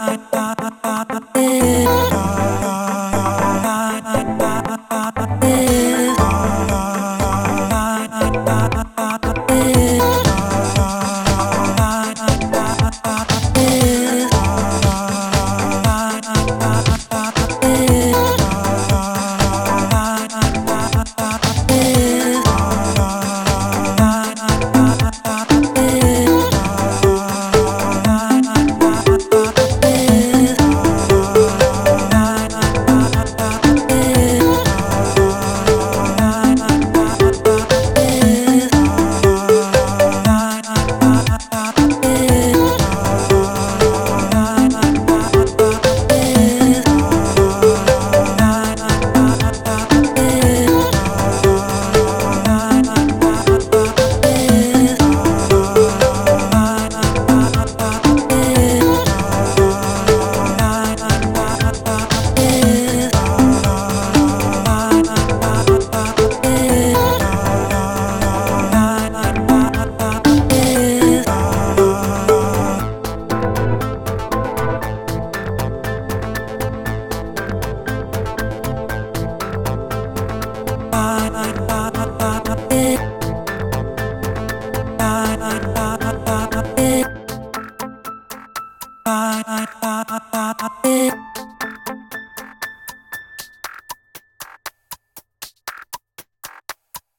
I. Bye.